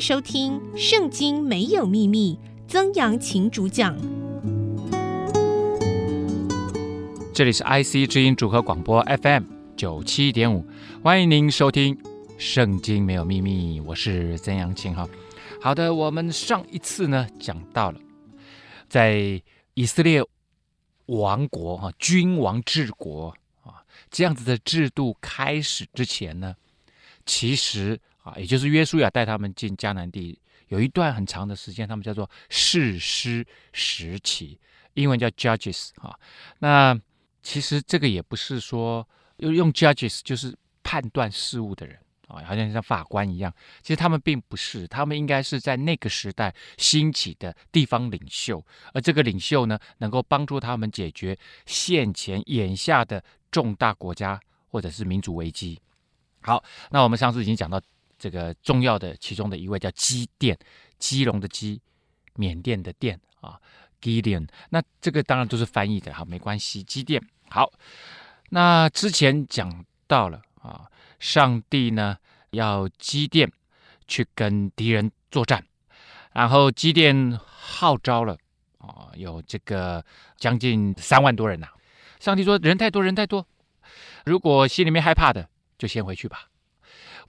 收听《圣经没有秘密》，曾阳晴主讲。这里是 IC 之音组合广播 FM 九七点五，欢迎您收听《圣经没有秘密》，我是曾阳晴哈。好的，我们上一次呢讲到了，在以色列王国哈君王治国啊这样子的制度开始之前呢，其实。啊，也就是约书亚带他们进迦南地，有一段很长的时间，他们叫做士师时期，英文叫 Judges 啊。那其实这个也不是说用用 Judges 就是判断事物的人啊，好像像法官一样。其实他们并不是，他们应该是在那个时代兴起的地方领袖，而这个领袖呢，能够帮助他们解决现前眼下的重大国家或者是民族危机。好，那我们上次已经讲到。这个重要的其中的一位叫基甸，基隆的基，缅甸的甸啊，Gideon。那这个当然都是翻译的，好，没关系。基甸好，那之前讲到了啊，上帝呢要基甸去跟敌人作战，然后基甸号召了啊，有这个将近三万多人呐、上帝说人太多，人太多，如果心里面害怕的，就先回去吧。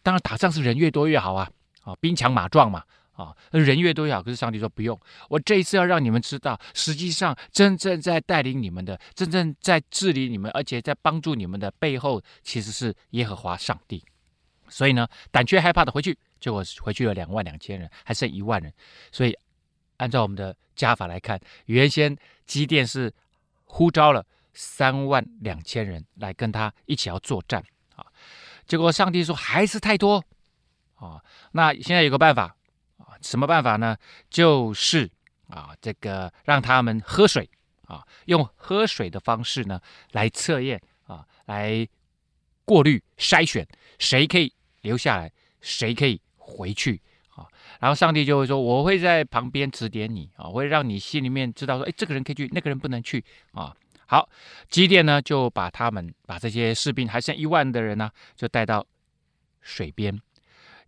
当然，打仗是人越多越好啊！啊，兵强马壮嘛！啊，人越多越好。可是上帝说不用，我这一次要让你们知道，实际上真正在带领你们的、真正在治理你们，而且在帮助你们的背后，其实是耶和华上帝。所以呢，胆怯害怕的回去，结果回去了两万两千人，还剩一万人。所以按照我们的加法来看，原先基甸是呼召了三万两千人来跟他一起要作战。结果上帝说还是太多啊，那现在有个办法啊，什么办法呢？就是啊，这个让他们喝水啊，用喝水的方式呢来测验啊，来过滤筛选谁可以留下来，谁可以回去啊。然后上帝就会说，我会在旁边指点你啊，我会让你心里面知道说，哎，这个人可以去，那个人不能去啊。好，基甸呢就把他们把这些士兵还剩一万的人呢，就带到水边。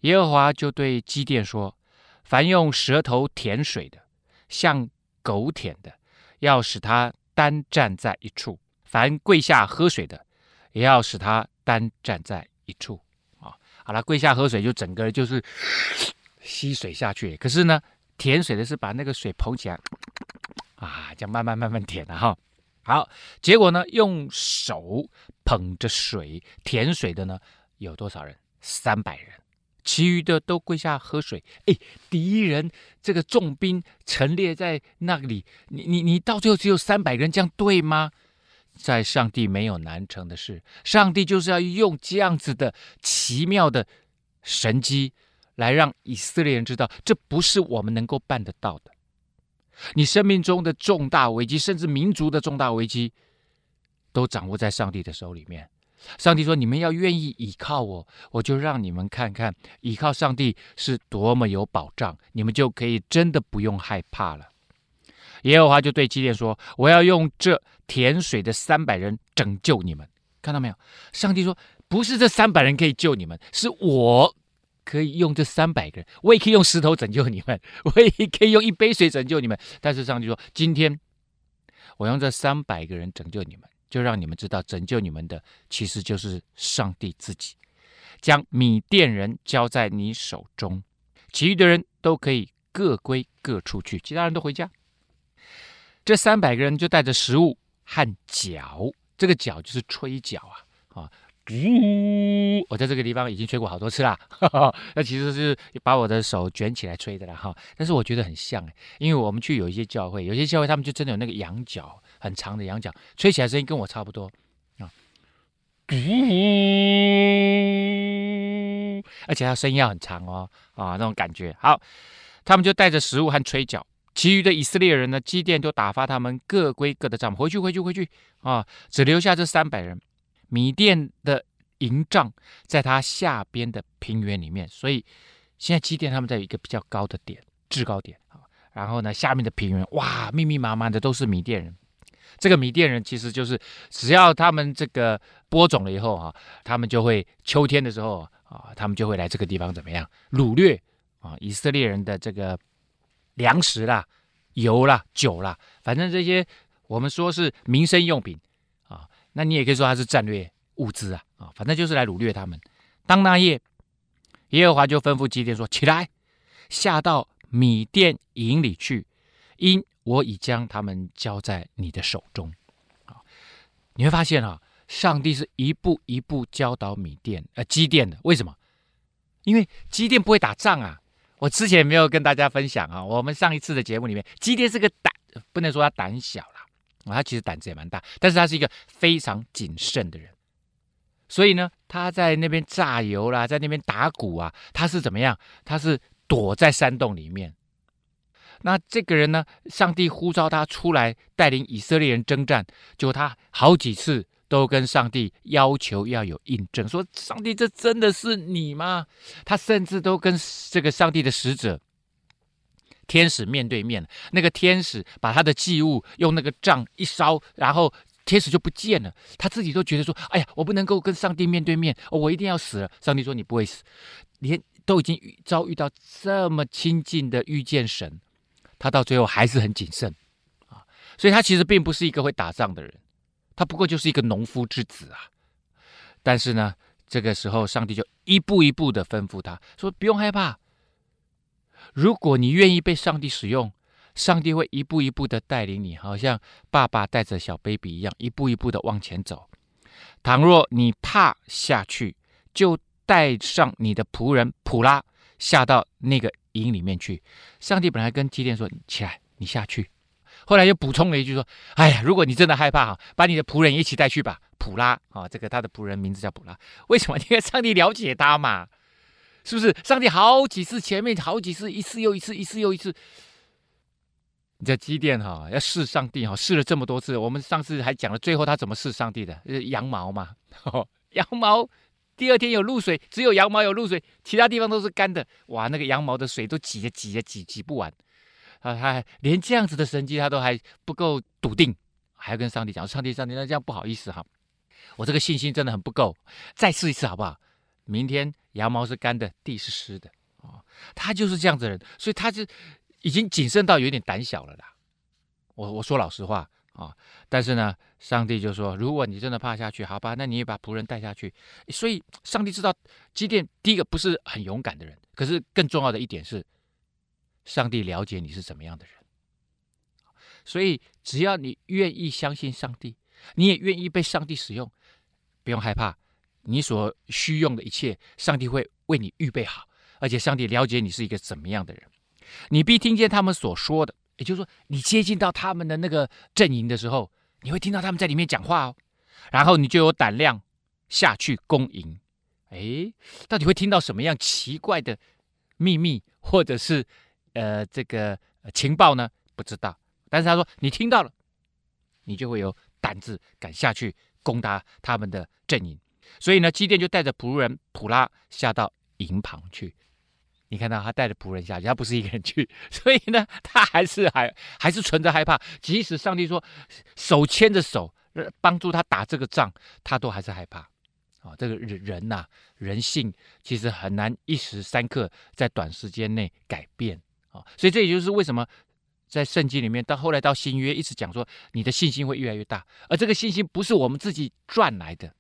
耶和华就对基甸说：“凡用舌头舔水的，像狗舔的，要使他单站在一处；凡跪下喝水的，也要使他单站在一处。”啊，好了，跪下喝水就整个就是吸水下去。可是呢，舔水的是把那个水捧起来，啊，这样慢慢慢慢舔的哈。好，结果呢，用手捧着水舔水的呢，有多少人？三百人，其余的都跪下喝水。哎，敌人这个重兵陈列在那里，你你你到最后只有三百人，这样对吗？在上帝没有难成的事，上帝就是要用这样子的奇妙的神迹，来让以色列人知道，这不是我们能够办得到的。你生命中的重大危机，甚至民族的重大危机，都掌握在上帝的手里面。上帝说：“你们要愿意倚靠我，我就让你们看看倚靠上帝是多么有保障，你们就可以真的不用害怕了。”耶和华就对基甸说：“我要用这甜水的三百人拯救你们。”看到没有？上帝说：“不是这三百人可以救你们，是我。”可以用这三百个人，我也可以用石头拯救你们，我也可以用一杯水拯救你们。但是上帝说：“今天我用这三百个人拯救你们，就让你们知道，拯救你们的其实就是上帝自己。将米甸人交在你手中，其余的人都可以各归各处去，其他人都回家。这三百个人就带着食物和角，这个角就是吹角啊啊。”呜！我在这个地方已经吹过好多次啦，那其实是把我的手卷起来吹的啦哈。但是我觉得很像哎，因为我们去有一些教会，有些教会他们就真的有那个羊角，很长的羊角，吹起来声音跟我差不多啊。呜！而且它声音要很长哦啊，那种感觉好。他们就带着食物和吹角，其余的以色列人呢，基甸就打发他们各归各的帐，回去回去回去啊，只留下这三百人。米甸的营帐在它下边的平原里面，所以现在基甸他们在一个比较高的点，制高点。然后呢，下面的平原哇，密密麻麻的都是米甸人。这个米甸人其实就是只要他们这个播种了以后啊，他们就会秋天的时候啊，他们就会来这个地方怎么样掳掠啊，以色列人的这个粮食啦、油啦、酒啦，反正这些我们说是民生用品，那你也可以说它是战略物资啊啊，反正就是来掳掠他们。当那夜，耶和华就吩咐基甸说：“起来，下到米甸营里去，因我已将他们交在你的手中。”啊，你会发现啊，上帝是一步一步教导米甸呃基甸的。为什么？因为基甸不会打仗啊。我之前没有跟大家分享啊，我们上一次的节目里面，基甸是个胆，不能说他胆小啦，他其实胆子也蛮大，但是他是一个非常谨慎的人。所以呢，他在那边榨油啦，在那边打鼓啊，他是怎么样？他是躲在山洞里面。那这个人呢，上帝呼召他出来带领以色列人征战，就他好几次。都跟上帝要求要有印证，说上帝，这真的是你吗？他甚至都跟这个上帝的使者天使面对面，那个天使把他的祭物用那个杖一烧，然后天使就不见了。他自己都觉得说：“哎呀，我不能够跟上帝面对面，我一定要死了。”上帝说：“你不会死，连都已经遭遇到这么亲近的遇见神，他到最后还是很谨慎啊。所以他其实并不是一个会打仗的人。”他不过就是一个农夫之子啊，但是呢，这个时候上帝就一步一步的吩咐他说：“不用害怕，如果你愿意被上帝使用，上帝会一步一步的带领你，好像爸爸带着小 baby 一样，一步一步的往前走。倘若你怕下去，就带上你的仆人普拉下到那个营里面去。上帝本来跟基甸说：‘起来，你下去。’”后来又补充了一句说：“哎呀，如果你真的害怕哈，把你的仆人一起带去吧。普拉啊，这个他的仆人名字叫普拉。为什么？因为上帝了解他嘛，是不是？上帝好几次前面好几次，一次又一次，一次又一次。你在机电哈要试上帝哈，试了这么多次。我们上次还讲了，最后他怎么试上帝的？羊毛嘛，羊毛。第二天有露水，只有羊毛有露水，其他地方都是干的。哇，那个羊毛的水都挤着挤着挤挤不完。”啊，他连这样子的神迹他都还不够笃定，还要跟上帝讲：“上帝，上帝，那这样不好意思哈，我这个信心真的很不够，再试一次好不好？明天羊毛是干的，地是湿的啊。”他就是这样子的人，所以他就已经谨慎到有点胆小了啦。我我说老实话啊，但是呢，上帝就说：“如果你真的怕下去，好吧，那你也把仆人带下去。”所以上帝知道基甸第一个不是很勇敢的人，可是更重要的一点是。上帝了解你是怎么样的人，所以只要你愿意相信上帝，你也愿意被上帝使用，不用害怕，你所需用的一切，上帝会为你预备好，而且上帝了解你是一个怎么样的人。你必听见他们所说的，也就是说，你接近到他们的那个阵营的时候，你会听到他们在里面讲话哦，然后你就有胆量下去攻营。诶，到底会听到什么样奇怪的秘密，或者是？呃，这个情报呢，不知道，但是他说你听到了，你就会有胆子敢下去攻打他们的阵营。所以呢，基甸就带着仆人普拉下到营旁去。你看到他带着仆人下去，他不是一个人去，所以呢，他还是还还是存着害怕。即使上帝说手牵着手帮助他打这个仗，他都还是害怕。啊、这个人人呐、人性其实很难一时三刻在短时间内改变。啊，所以这也就是为什么在圣经里面到后来到新约一直讲说，你的信心会越来越大，而这个信心不是我们自己赚来的，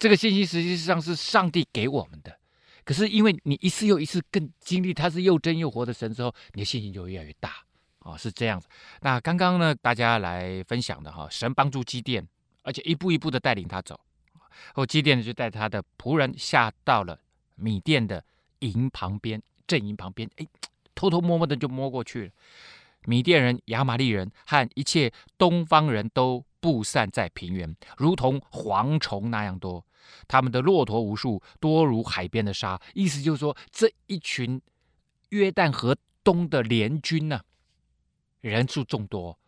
这个信心实际上是上帝给我们的。可是因为你一次又一次更经历他是又真又活的神之后，你的信心就越来越大。啊，是这样子。那刚刚呢，大家来分享的哈，神帮助基甸，而且一步一步的带领他走。后基甸就带他的仆人下到了米甸的营旁边，阵营旁边，哎。偷偷摸摸的就摸过去了。米甸人、亚玛力人和一切东方人都布散在平原，如同蝗虫那样多。他们的骆驼无数，多如海边的沙。意思就是说，这一群约旦河东的联军呢、人数众多。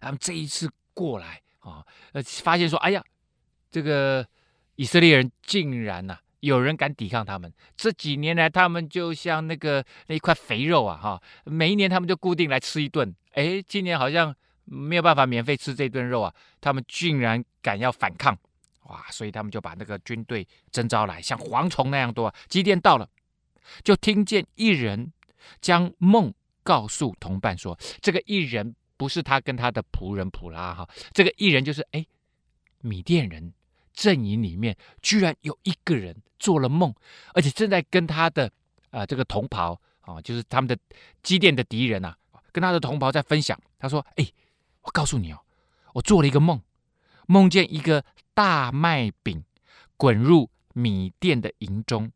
他们这一次过来啊，呃，发现说，哎呀，这个以色列人竟然呐、有人敢抵抗他们？这几年来，他们就像那个那一块肥肉啊，哈！每一年他们就固定来吃一顿。哎，今年好像没有办法免费吃这顿肉啊！他们竟然敢要反抗，哇！所以他们就把那个军队征召来，像蝗虫那样多。基甸到了，就听见一人将梦告诉同伴说：“这个一人不是他跟他的仆人普拉哈，这个一人就是哎，米甸人阵营里面居然有一个人做了梦，而且正在跟他的啊、呃、这个同袍啊，就是他们的基甸的敌人、啊，跟他的同袍在分享。他说：哎，我告诉你哦，我做了一个梦，梦见一个大麦饼滚入米店的营中。”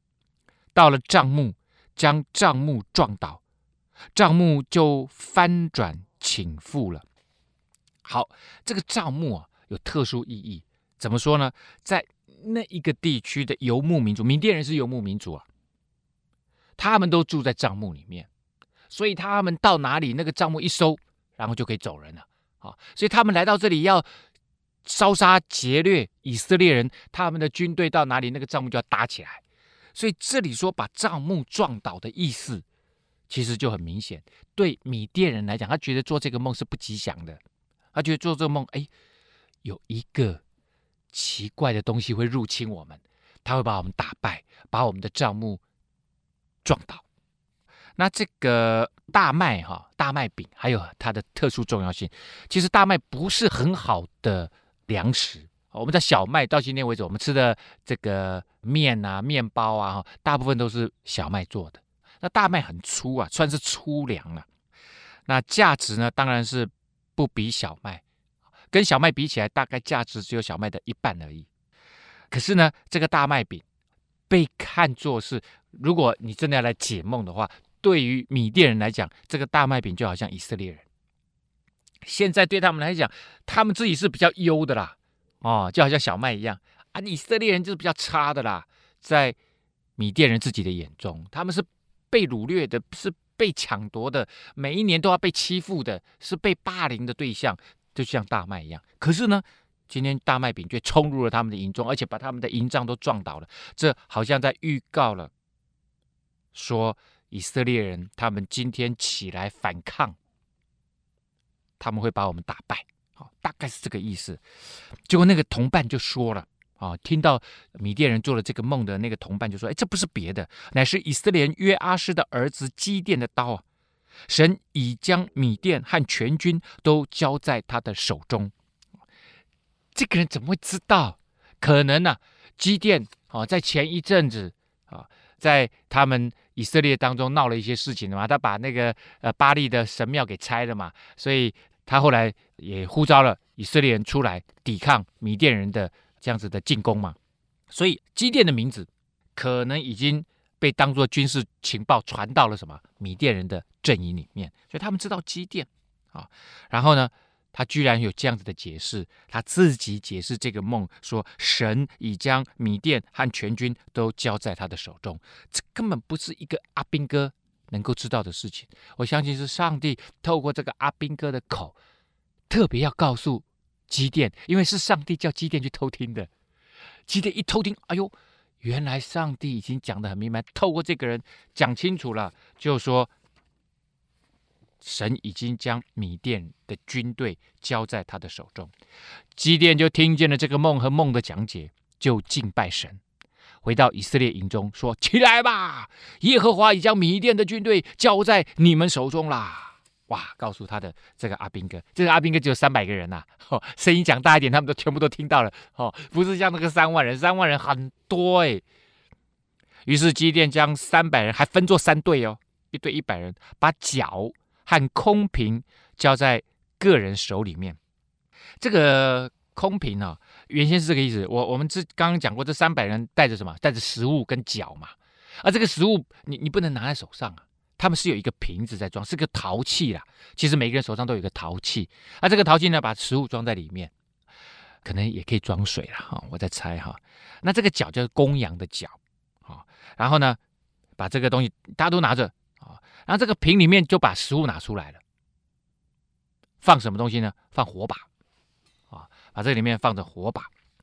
到了帐幕，将帐幕撞倒，帐幕就翻转倾覆了。好，这个帐幕啊有特殊意义，怎么说呢？在那一个地区的游牧民族，缅甸人是游牧民族啊，他们都住在帐幕里面，所以他们到哪里，那个帐幕一收，然后就可以走人了。好，所以他们来到这里要烧杀劫掠以色列人，他们的军队到哪里，那个帐幕就要搭起来。所以这里说把帐幕撞倒的意思，其实就很明显。对米甸人来讲，他觉得做这个梦是不吉祥的。他觉得做这个梦，哎，有一个奇怪的东西会入侵我们，他会把我们打败，把我们的帐幕撞倒。那这个大麦哈，大麦饼还有它的特殊重要性。其实大麦不是很好的粮食。我们在小麦到今天为止，我们吃的这个面啊、面包啊，大部分都是小麦做的。那大麦很粗啊，算是粗粮了。那价值呢，当然是不比小麦，跟小麦比起来，大概价值只有小麦的一半而已。可是呢，这个大麦饼被看作是，如果你真的要来解梦的话，对于米甸人来讲，这个大麦饼就好像以色列人。现在对他们来讲，他们自己是比较优的啦。哦，就好像小麦一样啊！以色列人就是比较差的啦，在米甸人自己的眼中，他们是被掳掠的，是被抢夺的，每一年都要被欺负的，是被霸凌的对象，就像大麦一样。可是呢，今天大麦饼却冲入了他们的营中，而且把他们的营帐都撞倒了。这好像在预告了，说以色列人他们今天起来反抗，他们会把我们打败。好，大概是这个意思。结果那个同伴就说了：“啊，听到米甸人做了这个梦的那个同伴就说：‘哎，这不是别的，乃是以色列约阿施的儿子基甸的刀啊！神已将米甸和全军都交在他的手中。’这个人怎么会知道？可能呢、啊，基甸啊，在前一阵子啊，在他们以色列当中闹了一些事情的嘛，他把那个呃巴力的神庙给拆了嘛，所以。”他后来也呼召了以色列人出来抵抗米甸人的这样子的进攻嘛，所以基甸的名字可能已经被当作军事情报传到了什么米甸人的阵营里面，所以他们知道基甸啊。然后呢，他居然有这样子的解释，他自己解释这个梦说，神已将米甸和全军都交在他的手中，这根本不是一个阿兵哥能够知道的事情，我相信是上帝透过这个阿兵哥的口，特别要告诉基甸，因为是上帝叫基甸去偷听的。基甸一偷听，哎呦，原来上帝已经讲得很明白，透过这个人讲清楚了，就说神已经将米甸的军队交在他的手中。基甸就听见了这个梦和梦的讲解，就敬拜神。回到以色列营中，说：“起来吧，耶和华已将米甸的军队交在你们手中啦！”哇，告诉他的这个阿兵哥，这个阿兵哥只有三百个人呐、啊，哦，声音讲大一点，他们都全部都听到了，哦，不是像那个三万人，三万人很多哎。于是基甸将三百人还分作三队哦，一队一百人，把脚和空瓶交在个人手里面，这个。空瓶啊，原先是这个意思。我我们这刚刚讲过，这三百人带着什么？带着食物跟脚嘛。而这个食物你你不能拿在手上啊，他们是有一个瓶子在装，是个陶器啦。其实每个人手上都有一个陶器，而这个陶器呢，把食物装在里面，可能也可以装水了哈。我在猜哈。那这个脚就是公羊的脚啊。然后呢，把这个东西大家都拿着啊。然后这个瓶里面就把食物拿出来了，放什么东西呢？放火把。把这里面放着火把，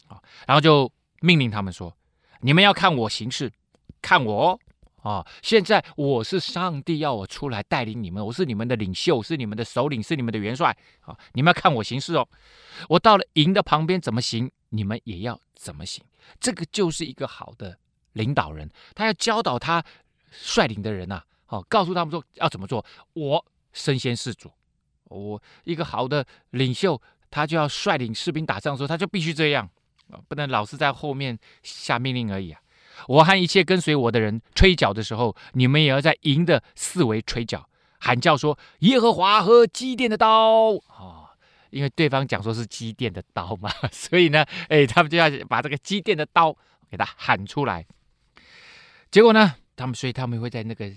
啊，然后就命令他们说：“你们要看我行事，看我哦，啊！现在我是上帝要我出来带领你们，我是你们的领袖，是你们的首领，是你们的元帅啊！你们要看我行事哦。我到了营的旁边怎么行，你们也要怎么行。这个就是一个好的领导人，他要教导他率领的人呐，哦，告诉他们说要怎么做。我身先士卒，我一个好的领袖，他就要率领士兵打仗的时候，他就必须这样啊，不能老是在后面下命令而已啊。我和一切跟随我的人吹角的时候，你们也要在营的四围吹角，喊叫说：“耶和华和基甸的刀！”哦，因为对方讲说是基甸的刀嘛，所以呢，哎，他们就要把这个基甸的刀给他喊出来。结果呢，他们所以他们会在那个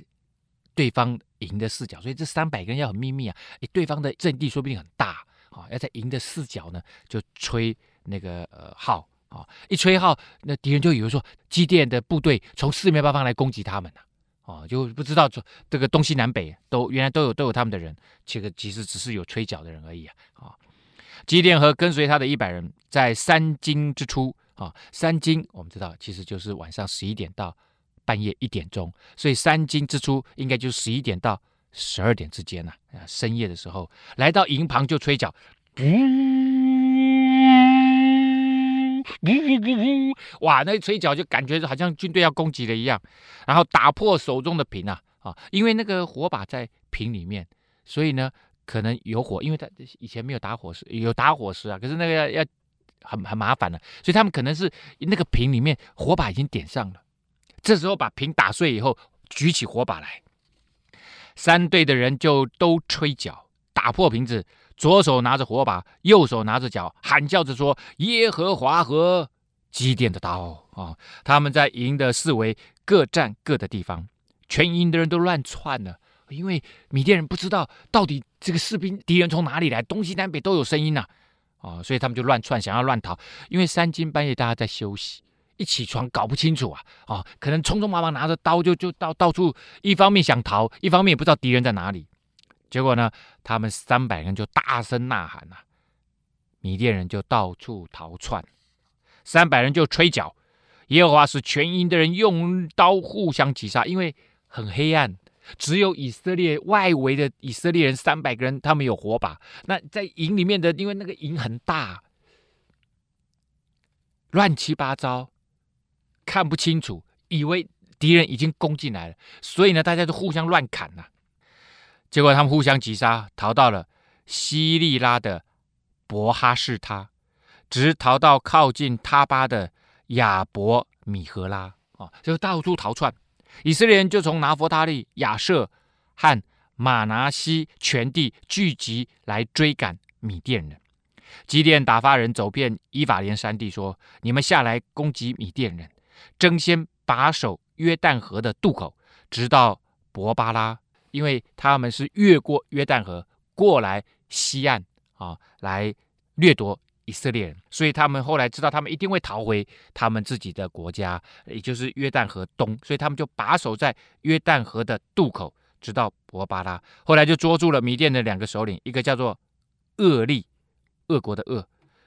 对方营的四角，所以这三百个人要很秘密啊。哎，对方的阵地说不定很大啊，要在营的四角呢就吹那个呃号。啊！一吹号，那敌人就以为说机电的部队从四面八方来攻击他们了。哦，就不知道这这个东西南北都原来都有都有他们的人，这个其实只是有吹角的人而已啊！啊，基甸和跟随他的一百人在三更之初啊，三更我们知道其实就是晚上十一点到半夜一点钟，所以三更之初应该就是十一点到十二点之间呐啊，深夜的时候来到营旁就吹角，嗯。呜呜呜呜！哇，那吹角就感觉好像军队要攻击了一样，然后打破手中的瓶啊啊！因为那个火把在瓶里面，所以呢可能有火，因为他以前没有打火石，有打火石啊，可是那个要要很很麻烦的，所以他们可能是那个瓶里面火把已经点上了，这时候把瓶打碎以后，举起火把来，三队的人就都吹角，打破瓶子。左手拿着火把，右手拿着角，喊叫着说：“耶和华和基甸的刀啊！”他们在营的四围各站各的地方，全营的人都乱窜了，因为米甸人不知道到底这个士兵敌人从哪里来，东西南北都有声音呐，啊，所以他们就乱窜，想要乱逃。因为三更半夜大家在休息，一起床搞不清楚啊，啊，可能匆匆忙忙拿着刀就就到到处，一方面想逃，一方面也不知道敌人在哪里。结果呢，他们三百人就大声呐喊呐，米甸人就到处逃窜，三百人就吹角，耶和华使全营的人用刀互相击杀，因为很黑暗，只有以色列外围的以色列人三百个人，他们有火把，那在营里面的，因为那个营很大，乱七八糟，看不清楚，以为敌人已经攻进来了，所以呢，大家就互相乱砍呐。结果他们互相击杀，逃到了西利拉的伯哈士他，直逃到靠近他巴的亚伯米何拉啊，就到处逃窜。以色列人就从拿弗他利、亚设和马拿西全地聚集来追赶米甸人。基甸打发人走遍伊法连山地，说：“你们下来攻击米甸人，争先把守约旦河的渡口，直到伯巴拉。”因为他们是越过约旦河过来西岸啊，来掠夺以色列人，所以他们后来知道他们一定会逃回他们自己的国家，也就是约旦河东，所以他们就把守在约旦河的渡口，直到伯巴拉。后来就捉住了米甸的两个首领，一个叫做厄利，俄国的俄，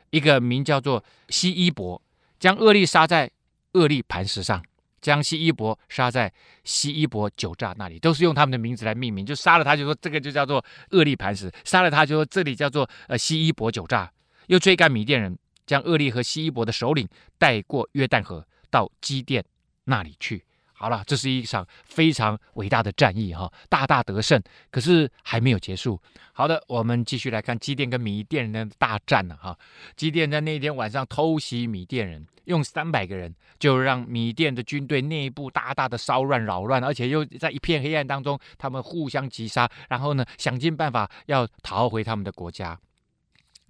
一个名叫做希伊伯，将厄利杀在厄利磐石上。将西伊伯杀在西伊伯酒榨那里，都是用他们的名字来命名。就杀了他，就说这个就叫做厄利磐石；杀了他，就说这里叫做呃西伊伯酒榨。又追赶米甸人，将厄利和西伊伯的首领带过约旦河，到基甸那里去。好了，这是一场非常伟大的战役哈，大大得胜。可是还没有结束。好的，我们继续来看基甸跟米甸人的大战了哈。基甸在那天晚上偷袭米甸人。用三百个人就让米甸的军队内部大大的骚乱扰乱，而且又在一片黑暗当中，他们互相击杀，然后呢，想尽办法要逃回他们的国家。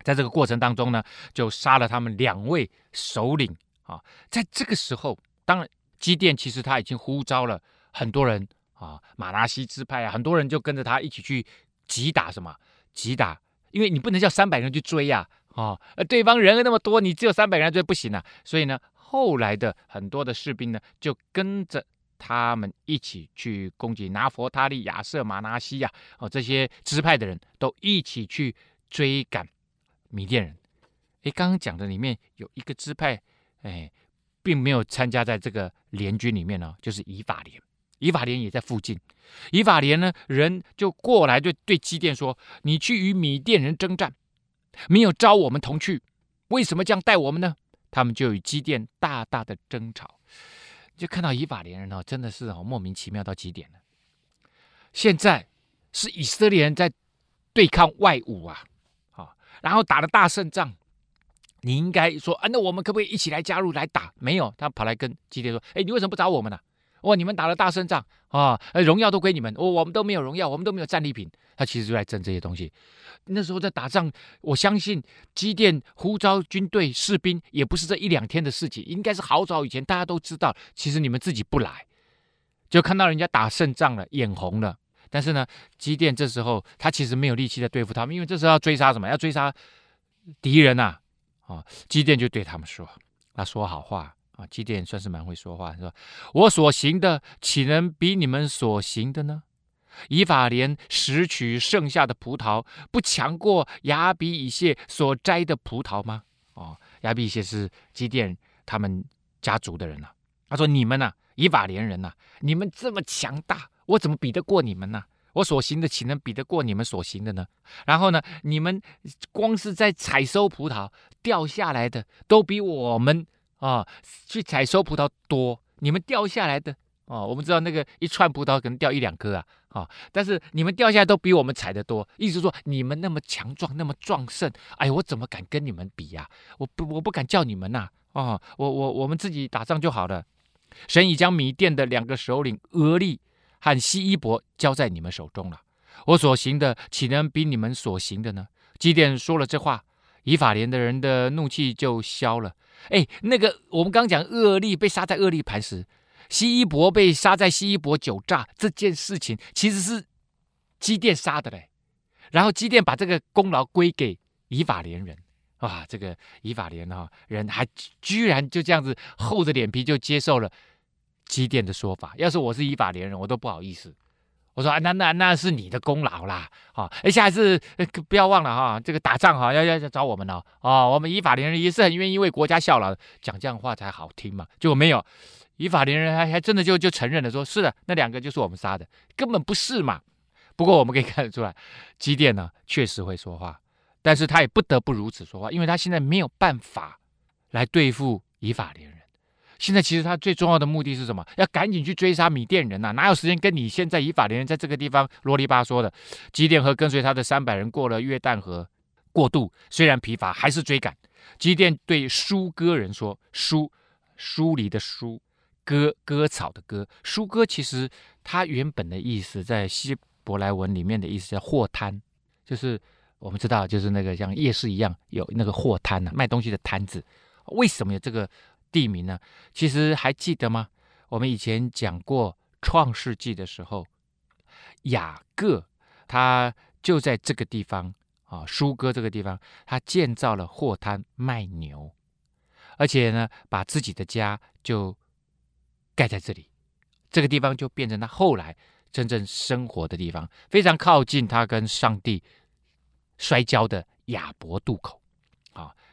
在这个过程当中呢，就杀了他们两位首领啊。在这个时候，当然基甸其实他已经呼召了很多人啊，马拿西支派啊，很多人就跟着他一起去击打什么？击打，因为你不能叫三百人去追呀。哦，呃，对方人那么多，你只有三百人追不行啊。所以呢，后来的很多的士兵呢，就跟着他们一起去攻击拿佛他利、亚瑟、马拿西呀，哦，这些支派的人都一起去追赶米甸人。诶，刚刚讲的里面有一个支派，哎，并没有参加在这个联军里面呢，就是以法联。以法联也在附近。以法联呢，人就过来对对基甸说：“你去与米甸人征战。”没有招我们同去，为什么这样待我们呢？他们就与基甸大大的争吵。就看到以法联人哦，真的是哦莫名其妙到极点了。现在是以色列人在对抗外侮啊，啊，然后打了大胜仗。你应该说啊，那我们可不可以一起来加入来打？没有，他跑来跟基甸说：“哎，你为什么不找我们呢？哇，你们打了大胜仗啊，荣耀都归你们，我我们都没有荣耀，我们都没有战利品。”他其实就在争这些东西。那时候在打仗，我相信基甸呼召军队士兵也不是这一两天的事情，应该是好早以前大家都知道。其实你们自己不来，就看到人家打胜仗了，眼红了。但是呢，基甸这时候他其实没有力气在对付他们，因为这时候要追杀什么？要追杀敌人呐！啊，啊基甸就对他们说：“他说好话啊，基甸算是蛮会说话，说我所行的岂能比你们所行的呢？以法莲拾取剩下的葡萄，不强过亚比以谢所摘的葡萄吗？哦，亚比以谢是基甸他们家族的人呐、啊。他说：你们呐、以法莲人呐、你们这么强大，我怎么比得过你们呢？”我所行的岂能比得过你们所行的呢？然后呢，你们光是在采收葡萄掉下来的，都比我们啊去采收葡萄多。你们掉下来的啊，我们知道那个一串葡萄可能掉一两颗啊啊，但是你们掉下来都比我们采的多。意思说你们那么强壮，那么壮盛，哎，我怎么敢跟你们比呀？我不，我不敢叫你们呐啊！我我我们自己打仗就好了。神已将米甸的两个首领俄利。和西伊伯交在你们手中了，我所行的岂能比你们所行的呢？基甸说了这话，以法莲的人的怒气就消了。哎，那个我们刚讲厄利被杀在厄利磐石，西伊伯被杀在西伊伯酒榨这件事情，其实是基甸杀的嘞。然后基甸把这个功劳归给以法莲人，哇，这个以法莲哈人还居然就这样子厚着脸皮就接受了。机电的说法，要是我是以法连人，我都不好意思。我说啊，那那那是你的功劳啦，好，哎，下次不要忘了哈，这个打仗哈要要要找我们哦，哦，我们以法连人也是很愿意为国家效劳，讲这样话才好听嘛。结果没有，以法连人还还真的就就承认了说，是的，那两个就是我们杀的，根本不是嘛。不过我们可以看得出来，机电呢确实会说话，但是他也不得不如此说话，因为他现在没有办法来对付以法连人。现在其实他最重要的目的是什么？要赶紧去追杀米甸人呐、哪有时间跟你现在以法莲人在这个地方啰里吧嗦的？基甸和跟随他的三百人过了约旦河，过渡虽然疲乏，还是追赶。基甸对疏割人说：“疏，疏离的疏，割割草的割。疏割其实它原本的意思在希伯来文里面的意思叫货摊，就是我们知道，就是那个像夜市一样有那个货摊呐、啊，卖东西的摊子。为什么有这个？”地名呢？其实还记得吗？我们以前讲过《创世纪》的时候，雅各他就在这个地方啊，舒哥这个地方，他建造了货摊卖牛，而且呢，把自己的家就盖在这里，这个地方就变成他后来真正生活的地方，非常靠近他跟上帝摔跤的雅博渡口。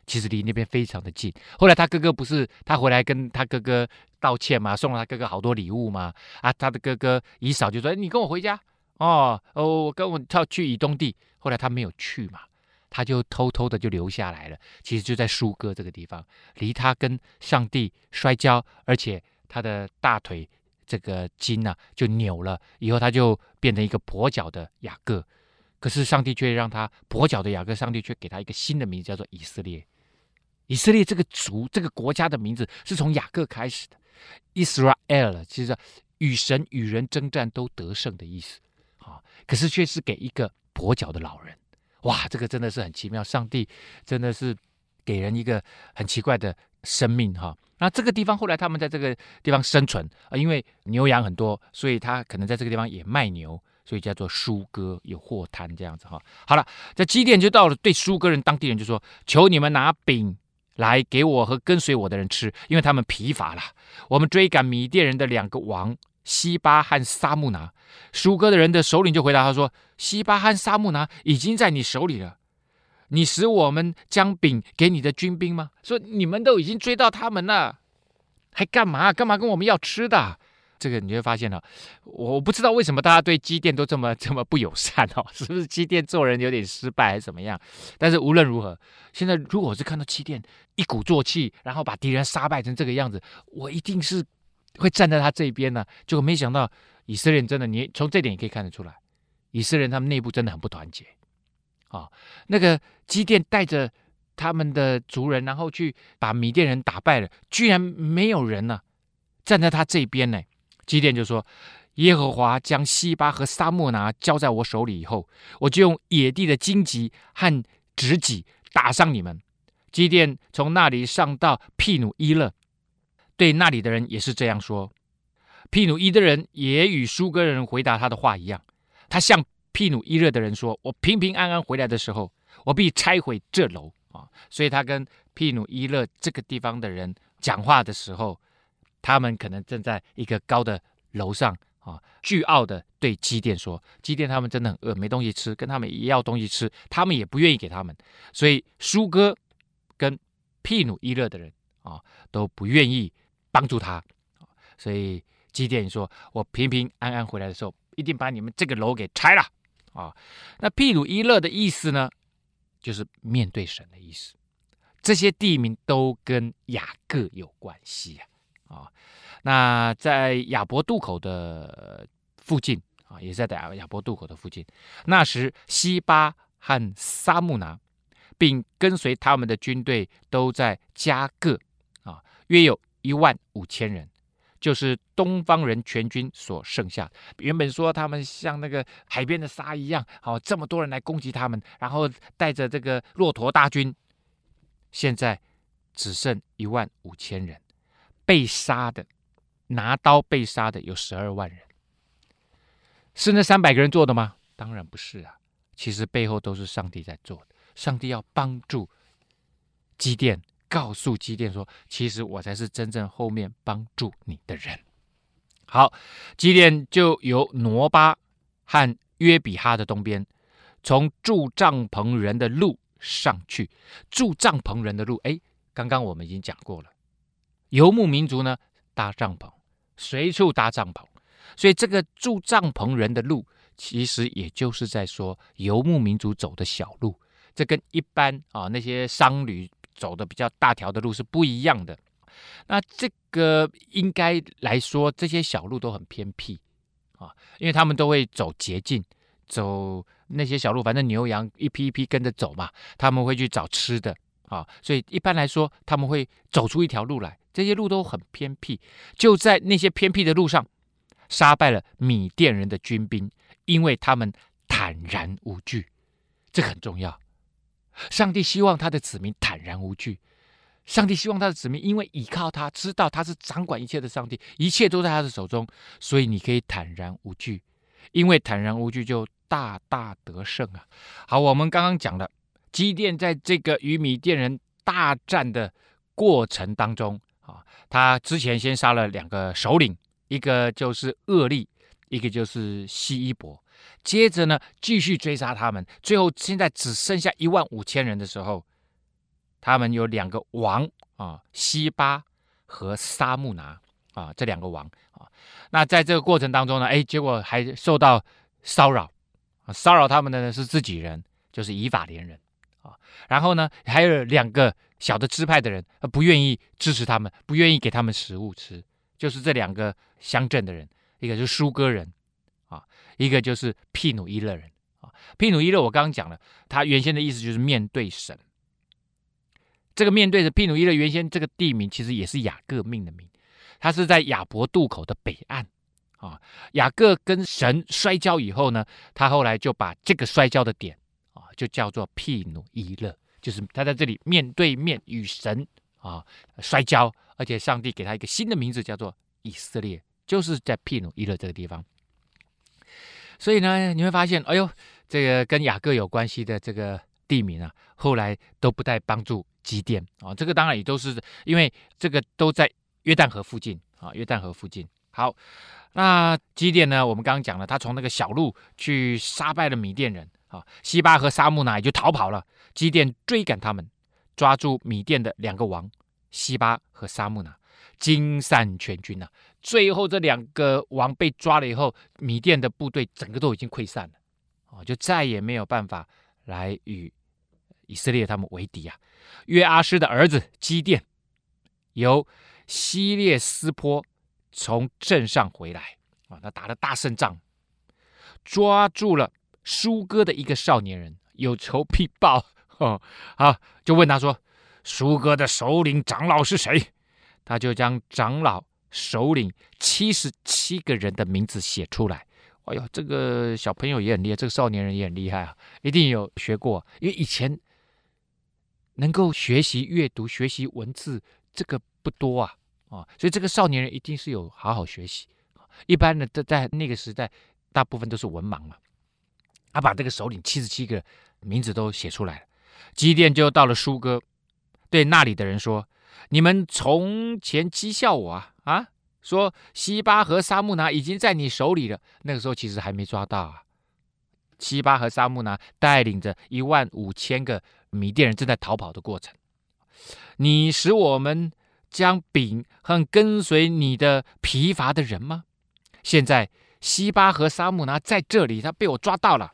其实离那边非常的近。后来他哥哥不是他回来跟他哥哥道歉嘛，送了他哥哥好多礼物嘛。啊，他的哥哥以扫就说：“、你跟我回家哦，哦，我跟我他去以东地。”后来他没有去嘛，他就偷偷的就留下来了。其实就在疏割这个地方，离他跟上帝摔跤，而且他的大腿这个筋呐、啊、就扭了，以后他就变成一个跛脚的雅各。可是上帝却让他跛脚的雅各，上帝却给他一个新的名字，叫做以色列。以色列这个族、这个国家的名字是从雅各开始的，Israel，其实与神与人征战都得胜的意思啊。可是却是给一个跛脚的老人，哇，这个真的是很奇妙。上帝真的是给人一个很奇怪的生命哈。那这个地方后来他们在这个地方生存啊，因为牛羊很多，所以他可能在这个地方也卖牛，所以叫做疏割，有货摊这样子哈。好了，在基甸就到了，对疏割人当地人就说：求你们拿饼。来给我和跟随我的人吃，因为他们疲乏了。我们追赶米甸人的两个王西巴和萨木拿，舒哥的人的首领就回答他说：“西巴和萨木拿已经在你手里了，你使我们将饼给你的军兵吗？说你们都已经追到他们了，还干嘛？干嘛跟我们要吃的？”这个你会发现了，我不知道为什么大家对基甸都这么这么不友善哦，是不是基甸做人有点失败还是怎么样？但是无论如何，现在如果是看到基甸一鼓作气，然后把敌人杀败成这个样子，我一定是会站在他这边呢？结果没想到以色列真的，你从这点也可以看得出来，以色列他们内部真的很不团结啊。那个基甸带着他们的族人，然后去把米甸人打败了，居然没有人呢、站在他这边呢。基甸就说：“耶和华将西巴和撒慕拿交在我手里以后，我就用野地的荆棘和蒺藜打伤你们。”基甸从那里上到庇努伊勒，对那里的人也是这样说。庇努伊的人也与苏格人回答他的话一样。他向庇努伊勒的人说：“我平平安安回来的时候，我必拆毁这楼啊！”所以，他跟庇努伊勒这个地方的人讲话的时候，他们可能正在一个高的楼上啊，倨傲的对基甸说：“基甸他们真的很饿，没东西吃，跟他们也要东西吃，他们也不愿意给他们。”所以，疏割。跟毗努伊勒的人啊都不愿意帮助他，所以基甸说：“我平平安安回来的时候，一定把你们这个楼给拆了啊！”那毗努伊勒的意思呢，就是面对神的意思。这些地名都跟雅各有关系呀啊！啊那在雅博渡口的附近啊，也在雅雅博渡口的附近，那时西巴和撒木拿。并跟随他们的军队都在加各，啊，约有一万五千人，就是东方人全军所剩下。原本说他们像那个海边的沙一样，好，这么多人来攻击他们，然后带着这个骆驼大军，现在只剩一万五千人，被杀的，拿刀被杀的有十二万人，是那三百个人做的吗？当然不是啊，其实背后都是上帝在做的。上帝要帮助基甸，告诉基甸说：“其实我才是真正后面帮助你的人。”好，基甸就由挪巴和约比哈的东边，从住帐篷人的路上去。住帐篷人的路，哎，刚刚我们已经讲过了。游牧民族呢，搭帐篷，随处搭帐篷，所以这个住帐篷人的路，其实也就是在说游牧民族走的小路。这跟一般啊那些商旅走的比较大条的路是不一样的。那这个应该来说，这些小路都很偏僻啊，因为他们都会走捷径，走那些小路，反正牛羊一批一批跟着走嘛，他们会去找吃的啊，所以一般来说他们会走出一条路来。这些路都很偏僻，就在那些偏僻的路上，杀败了米甸人的军兵，因为他们坦然无惧，这很重要。上帝希望他的子民坦然无惧。上帝希望他的子民，因为倚靠他，知道他是掌管一切的上帝，一切都在他的手中，所以你可以坦然无惧。因为坦然无惧，就大大得胜啊！好，我们刚刚讲了，基甸在这个与米甸人大战的过程当中啊，他之前先杀了两个首领，一个就是厄利，一个就是西伊伯。接着呢，继续追杀他们，最后现在只剩下一万五千人的时候，他们有两个王啊，西巴和沙木拿啊，这两个王啊，那在这个过程当中呢，哎，结果还受到骚扰啊，骚扰他们的呢是自己人，就是以法莲人啊，然后呢，还有两个小的支派的人不愿意支持他们，不愿意给他们食物吃，就是这两个乡镇的人，一个是舒哥人。啊一个就是毗努伊勒人啊，毗努伊勒我刚刚讲了，他原先的意思就是面对神。这个面对着毗努伊勒原先这个地名其实也是雅各命的名，他是在雅伯渡口的北岸啊。雅各跟神摔跤以后呢，他后来就把这个摔跤的点，就叫做庇努伊勒，就是他在这里面对面与神啊摔跤，而且上帝给他一个新的名字叫做以色列，就是在庇努伊勒这个地方。所以呢，你会发现，哎呦，这个跟雅各有关系的这个地名啊，后来都不带帮助基甸啊、这个当然也都是因为这个都在约旦河附近啊，约旦河附近。好，那基甸呢，我们刚刚讲了，他从那个小路去杀败了米甸人啊，西巴和撒慕拿也就逃跑了。基甸追赶他们，抓住米甸的两个王西巴和撒慕拿，惊散全军呐、最后这两个王被抓了以后，米甸的部队整个都已经溃散了，哦，就再也没有办法来与以色列他们为敌啊。约阿施的儿子基甸由希列斯坡从镇上回来啊，他打了大胜仗，抓住了舒哥的一个少年人，有仇必报 哦。好，就问他说：“舒哥的首领长老是谁？”他就将长老首领七十七个人的名字写出来。哎呦，这个小朋友也很厉害，这个少年人也很厉害啊，一定有学过，因为以前能够学习阅读、学习文字，这个不多啊。啊，所以这个少年人一定是有好好学习。一般的在在那个时代，大部分都是文盲嘛。他把这个首领七十七个名字都写出来了。基甸就到了舒哥，对那里的人说：“你们从前讥笑我啊啊，说西巴和沙木拿已经在你手里了。那个时候其实还没抓到啊。西巴和沙木拿带领着一万五千个米甸人正在逃跑的过程。你使我们。”将饼和跟随你的疲乏的人吗？现在西巴和沙木拿在这里，他被我抓到了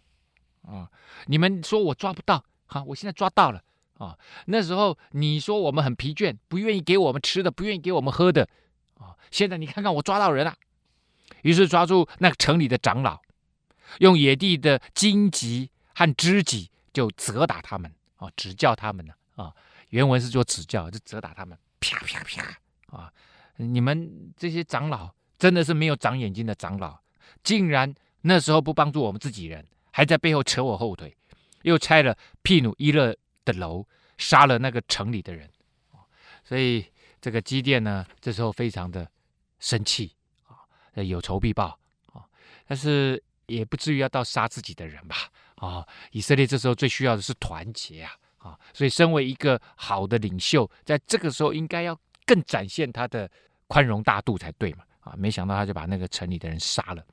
啊！你们说我抓不到，好，我现在抓到了啊！那时候你说我们很疲倦，不愿意给我们吃的，不愿意给我们喝的啊！现在你看看我抓到人了，于是抓住那个城里的长老，用野地的荆棘和枝棘就责打他们啊，指教他们呢啊！原文是做指教，就责打他们。啪啪啪！啊，你们这些长老真的是没有长眼睛的长老，竟然那时候不帮助我们自己人，还在背后扯我后腿，又拆了毗努伊勒的楼，杀了那个城里的人。所以这个基甸呢，这时候非常的生气啊，有仇必报啊，但是也不至于要到杀自己的人吧？啊，以色列这时候最需要的是团结啊。啊，所以身为一个好的领袖，在这个时候应该要更展现他的宽容大度才对嘛。啊，没想到他就把那个城里的人杀了，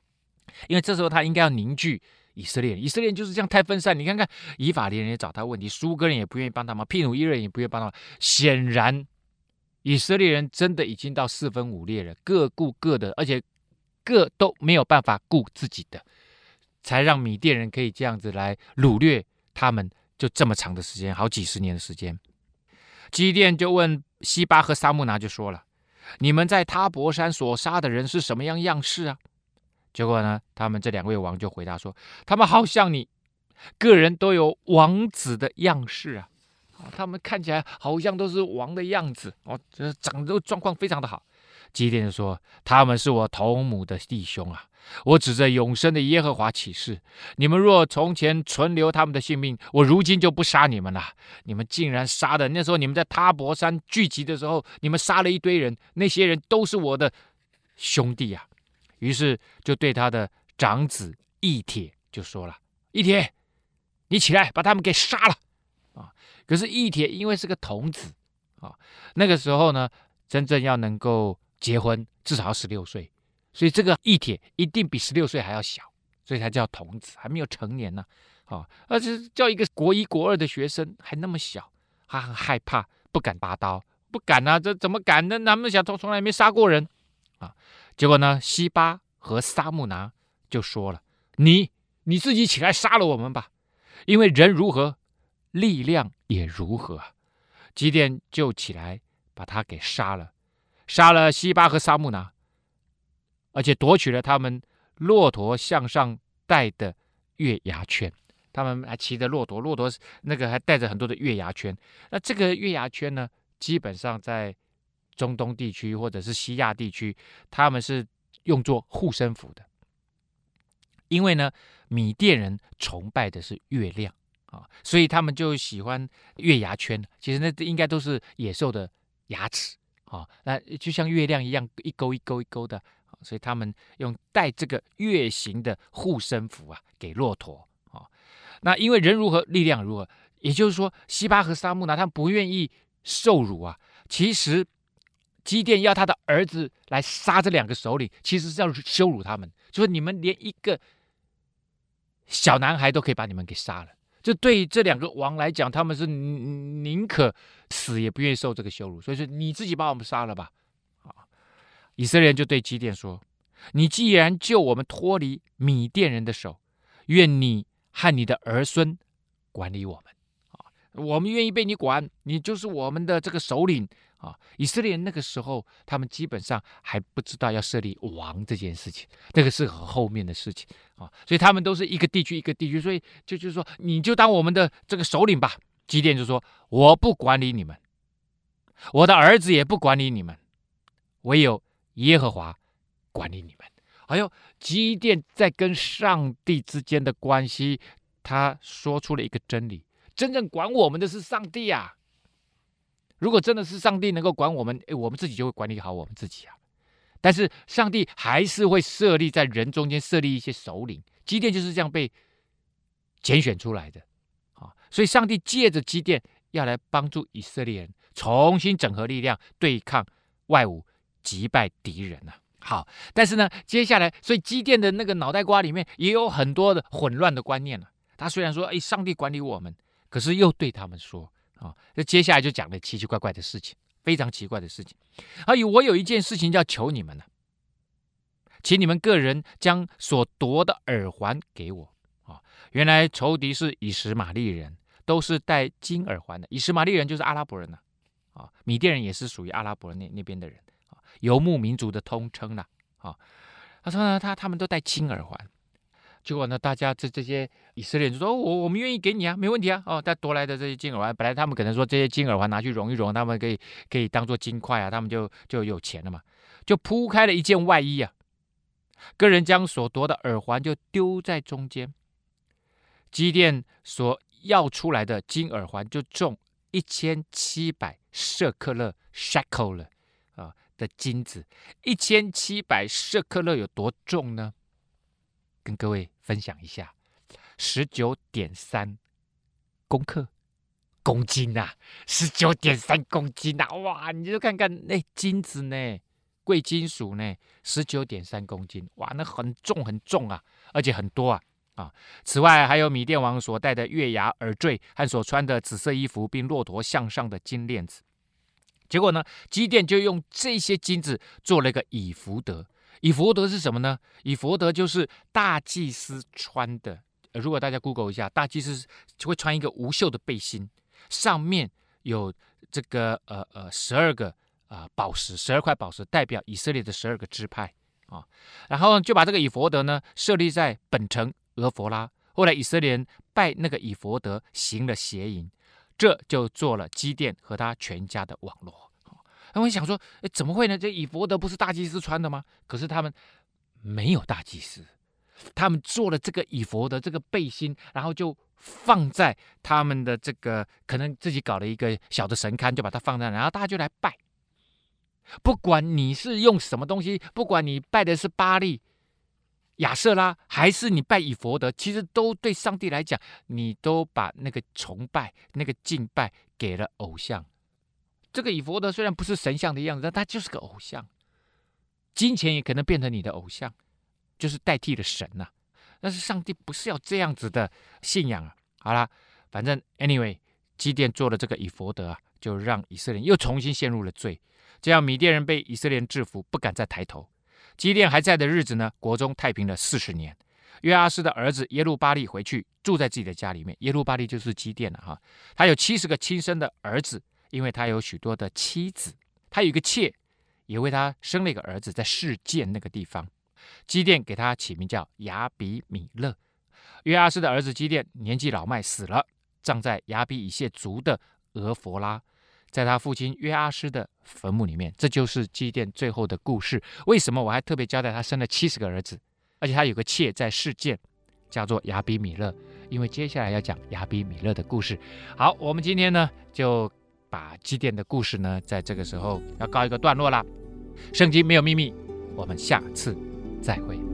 因为这时候他应该要凝聚以色列。以色列就是这样太分散，你看看以法莲人也找他问题，苏格人也不愿意帮他忙，毗努伊人也不愿意帮他忙。显然，以色列人真的已经到四分五裂了，各顾各的，而且各都没有办法顾自己的，才让米甸人可以这样子来掳掠他们。就这么长的时间，好几十年的时间，基甸就问西巴和沙木拿就说了：“你们在他泊山所杀的人是什么样样式啊？”结果呢，他们这两位王就回答说：“他们好像你，个人都有王子的样式啊，他们看起来好像都是王的样子哦，这长得状况非常的好。”基甸说：“他们是我同母的弟兄啊。”我指着永生的耶和华起誓，你们若从前存留他们的性命，我如今就不杀你们了。你们竟然杀的，那时候你们在他博山聚集的时候，你们杀了一堆人，那些人都是我的兄弟啊。于是就对他的长子义帖就说了：“义帖，你起来把他们给杀了。”啊，可是义帖因为是个童子啊，那个时候呢，真正要能够结婚，至少要十六岁。所以这个义帖一定比十六岁还要小，所以他叫童子，还没有成年呢。啊，而且叫一个国一国二的学生还那么小，他很害怕，不敢拔刀，不敢啊，这怎么敢呢？那么小，从从来没杀过人啊。结果呢，西巴和沙木拿就说了：“你你自己起来杀了我们吧，因为人如何，力量也如何。”基甸就起来把他给杀了，杀了西巴和沙木拿。而且夺取了他们骆驼向上带的月牙圈，他们还骑着骆驼，骆驼那个还带着很多的月牙圈。那这个月牙圈呢，基本上在中东地区或者是西亚地区，他们是用作护身符的。因为呢，米甸人崇拜的是月亮啊，所以他们就喜欢月牙圈。其实那应该都是野兽的牙齿啊，那就像月亮一样，一勾一勾一勾的。所以他们用带这个月形的护身符啊，给骆驼啊。那因为人如何，力量如何，也就是说，西巴和沙木呢他们不愿意受辱啊。其实基甸要他的儿子来杀这两个首领，其实是要羞辱他们，就是你们连一个小男孩都可以把你们给杀了。这对于这两个王来讲，他们是宁可死也不愿意受这个羞辱。所以说，你自己把我们杀了吧。啊以色列人就对基甸说：“你既然救我们脱离米甸人的手，愿你和你的儿孙管理我们啊！我们愿意被你管，你就是我们的这个首领啊，以色列那个时候，他们基本上还不知道要设立王这件事情，这个是很后面的事情啊，所以他们都是一个地区一个地区，所以就就是说，你就当我们的这个首领吧。基甸就说：“我不管理你们，我的儿子也不管理你们，唯有耶和华管理你们。”还有基甸在跟上帝之间的关系，他说出了一个真理：真正管我们的是上帝啊。如果真的是上帝能够管我们，诶，我们自己就会管理好我们自己啊。但是上帝还是会设立在人中间设立一些首领，基甸就是这样被拣选出来的啊。所以上帝借着基甸要来帮助以色列人重新整合力量，对抗外侮，击败敌人呐。好，但是呢，接下来，所以基甸的那个脑袋瓜里面也有很多的混乱的观念了。他虽然说，哎，上帝管理我们，可是又对他们说。啊，那、接下来就讲了奇奇怪怪的事情，非常奇怪的事情。啊，有我有一件事情要求你们呢，请你们个人将所夺的耳环给我。啊、原来仇敌是以实玛利人，都是戴金耳环的。以实玛利人就是阿拉伯人呐，啊、哦，米甸人也是属于阿拉伯那那边的人，游牧民族的通称呐。啊、他说呢，他他们都戴金耳环。结果呢，大家这这些以色列人就说：“我我们愿意给你啊，没问题啊。”哦，他夺来的这些金耳环，本来他们可能说这些金耳环拿去熔一熔，他们可以可以当做金块啊，他们就就有钱了嘛，就铺开了一件外衣啊。各人将所夺的耳环就丢在中间，基甸所要出来的金耳环就重一千七百舍克勒 shekel 了啊的金子，一千七百舍克勒有多重呢？跟各位分享一下，十九点三公克公斤呐、啊，十九点三公斤呐、哇！你就看看那金子呢，贵金属呢，十九点三公斤，哇，那很重很重啊，而且很多啊啊！此外，还有米甸王所戴的月牙耳坠和所穿的紫色衣服，并骆驼项上的金链子。结果呢，基甸就用这些金子做了一个以弗得。以弗得是什么呢？以弗得就是大祭司穿的。如果大家 Google 一下，大祭司就会穿一个无袖的背心，上面有这个呃呃十二个啊、宝石，十二块宝石代表以色列的十二个支派啊。然后就把这个以弗得呢设立在本城俄弗拉。后来以色列人拜那个以弗得行了邪淫，这就做了基甸和他全家的网罗。他们想说：“哎，怎么会呢？这以弗得不是大祭司穿的吗？可是他们没有大祭司，他们做了这个以弗得这个背心，然后就放在他们的这个可能自己搞了一个小的神龛，就把它放在那，然后大家就来拜。不管你是用什么东西，不管你拜的是巴力、亚瑟拉，还是你拜以弗得，其实都对上帝来讲，你都把那个崇拜、那个敬拜给了偶像。”这个以弗得虽然不是神像的样子，但他就是个偶像。金钱也可能变成你的偶像，就是代替了神呐、但是上帝不是要这样子的信仰啊。好了，反正 anyway，基甸做了这个以弗得啊，就让以色列又重新陷入了罪。这样米甸人被以色列制服，不敢再抬头。基甸还在的日子呢，国中太平了四十年。约阿施的儿子耶路巴利回去住在自己的家里面。耶路巴利就是基甸了哈。他有七十个亲生的儿子。因为他有许多的妻子，他有一个妾，也为他生了一个儿子，在示剑那个地方，基甸给他起名叫亚比米勒。约阿施的儿子基甸年纪老迈，死了，葬在亚比以谢族的俄弗拉，在他父亲约阿施的坟墓里面。这就是基甸最后的故事。为什么我还特别交代他生了七十个儿子，而且他有个妾在示剑，叫做亚比米勒？因为接下来要讲亚比米勒的故事。好，我们今天呢就。把祭奠的故事呢，在这个时候要告一个段落啦。圣经没有秘密，我们下次再会。